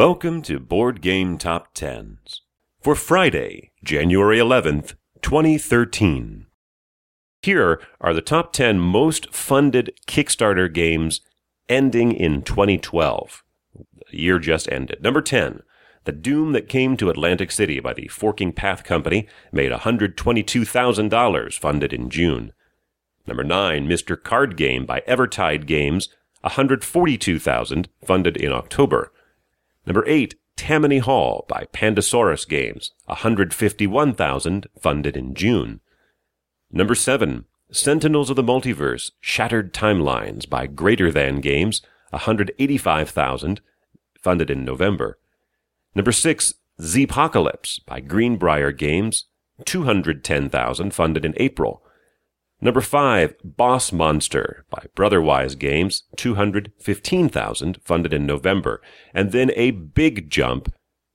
Welcome to Board Game Top Tens for Friday, January 11th, 2013. Here are the top 10 most funded Kickstarter games ending in 2012. The year just ended. Number 10, The Doom That Came to Atlantic City by the Forking Path Company made $122,000 funded in June. Number 9, Mr. Card Game by Evertide Games, $142,000 funded in October. Number 8, Tammany Hall by Pandasaurus Games, 151,000 funded in June. Number 7, Sentinels of the Multiverse Shattered Timelines by Greater Than Games, 185,000 funded in November. Number 6, Zpocalypse by Greenbrier Games, 210,000 funded in April. Number 5, Boss Monster by Brotherwise Games, 215,000 funded in November, and then a big jump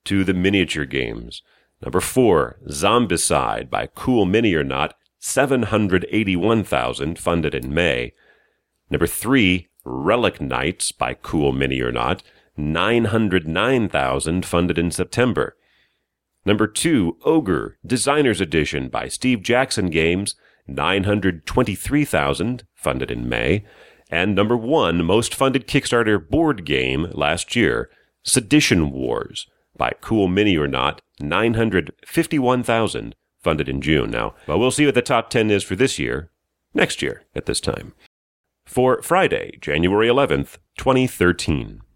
to the miniature games. Number 4, Zombicide by Cool Mini or Not, 781,000 funded in May. Number 3, Relic Knights by Cool Mini or Not, 909,000 funded in September. Number 2, Ogre Designer's Edition by Steve Jackson Games, 923,000 funded in May, and number 1 most funded Kickstarter board game last year, Sedition Wars by Cool Mini or Not, 951,000 funded in June. Now, well, we'll see what the top 10 is for this year, next year at this time. For Friday, January 11th, 2013.